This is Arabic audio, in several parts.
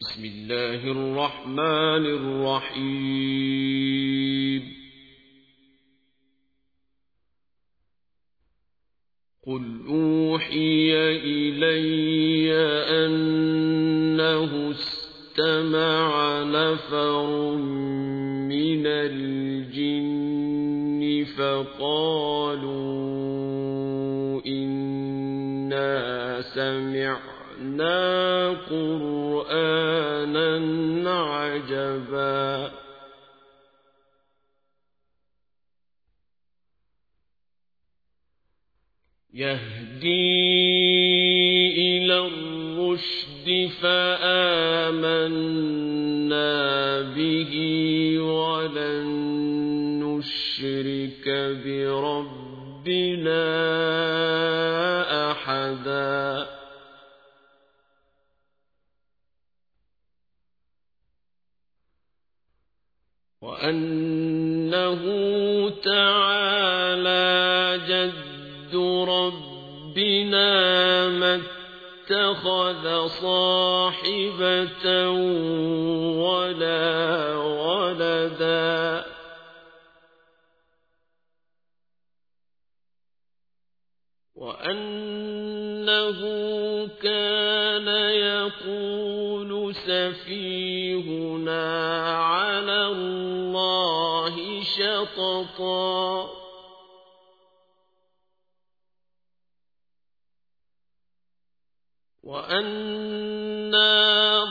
بسم الله الرحمن الرحيم. قل أوحي إلي أنه استمع نفر من الجن فقالوا إنا سمعنا. قرآنا عجبا. يهدي إلى الرشد فآمنا به ولن نشرك بربنا أحدا. وأنه تعالى جد ربنا ما اتخذ صاحبة ولا ولدا وأنه كان يقول سفيهنا على الله شططا. وأنا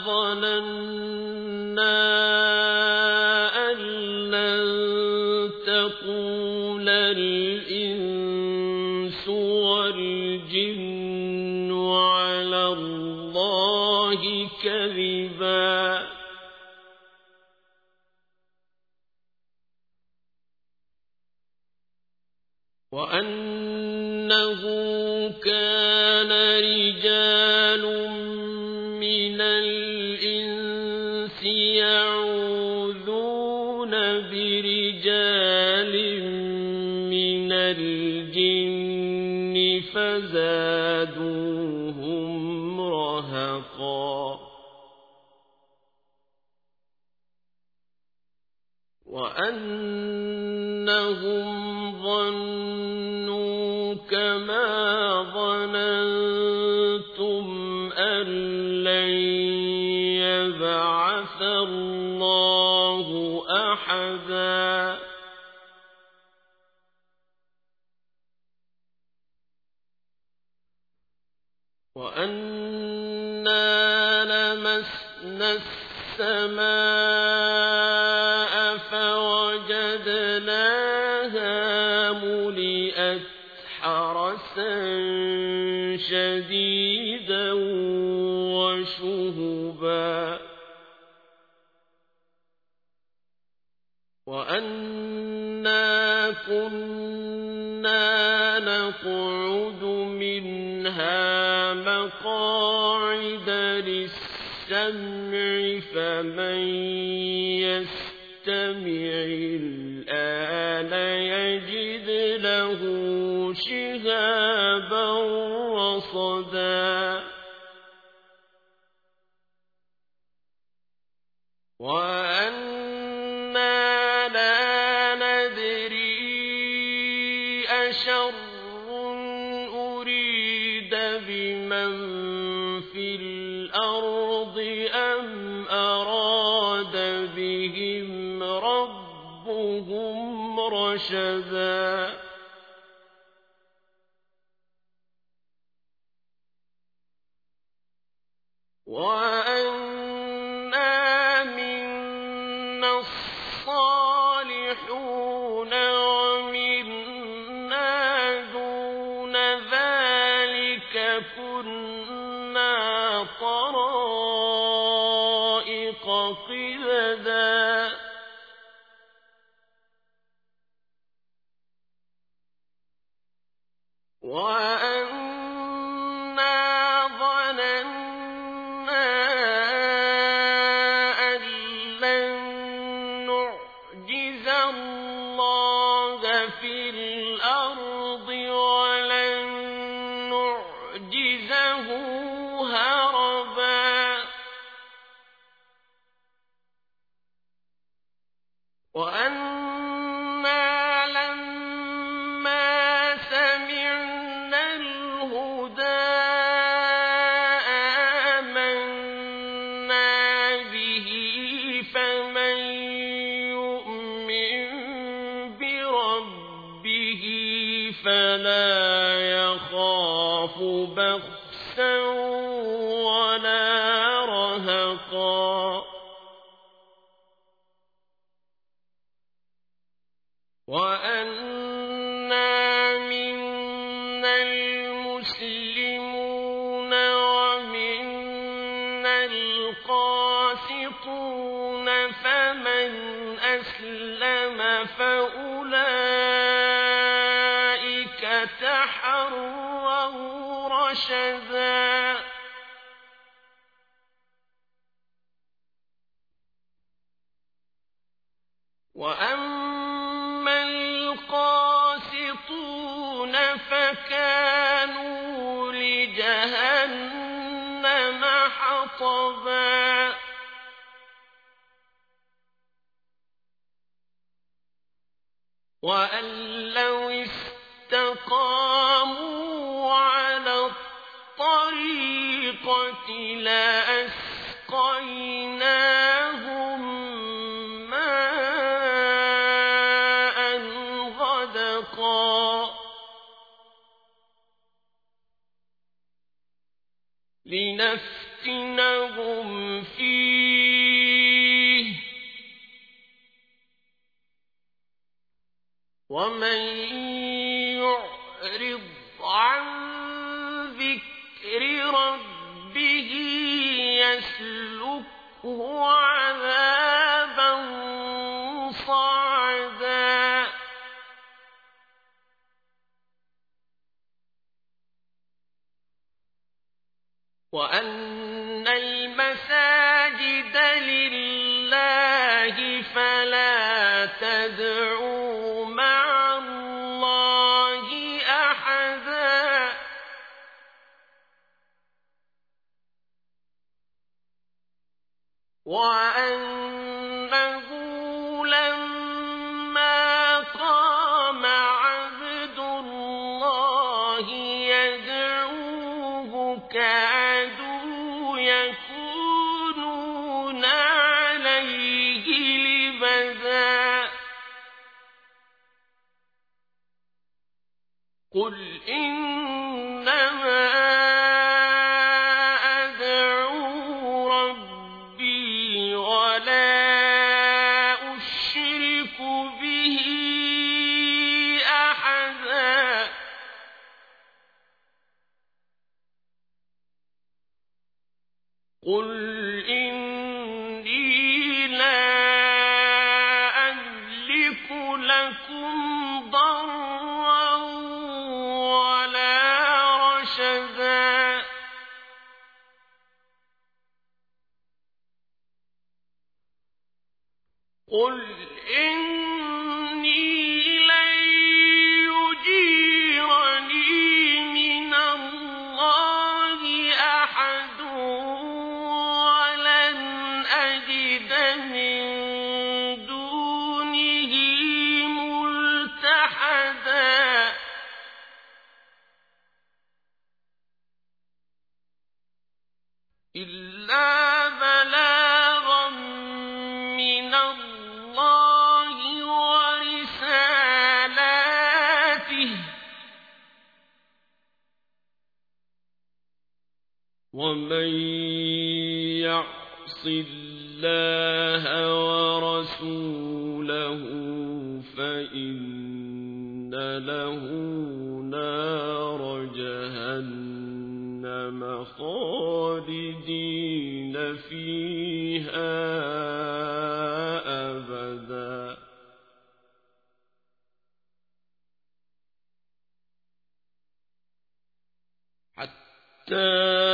ظننا أن لن تقول الإنس وأنه كان رجال من الإنس يعوذون برجال من الجن فزادوهم رهقا. وأنهم ظنوا وأنا لمسنا السماء فوجدناها ملئت حرسا شديدا وشهبا وأنا كنا نقعد منها مقاعد للسمع فمن يستمع الآن يجد له شهابا رصدا. بهم ربهم رشدا وأنا منا الصالحون ومنا دون ذلك كنا طرائق خلقا وأنا منا المسلمون ومنا القاسطون فمن أسلم فأولئك تحروا رشدا. حطبا وأن لو استقاموا على الطريقة لأسقيناهم ماء غدقا. لنفسهم لنفتنهم فيه. ومن يعرض عن ذكر ربه يسلكه اللَّهِ وَأَنْ قل قل إن ومن يعص الله ورسوله فإن له نار جهنم خالدين فيها أبدا حتى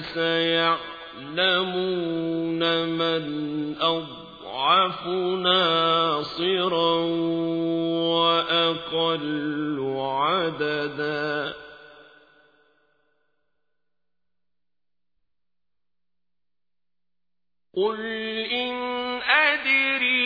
فسيعلمون من أضعف ناصرا وأقل عددا. قل إن أدري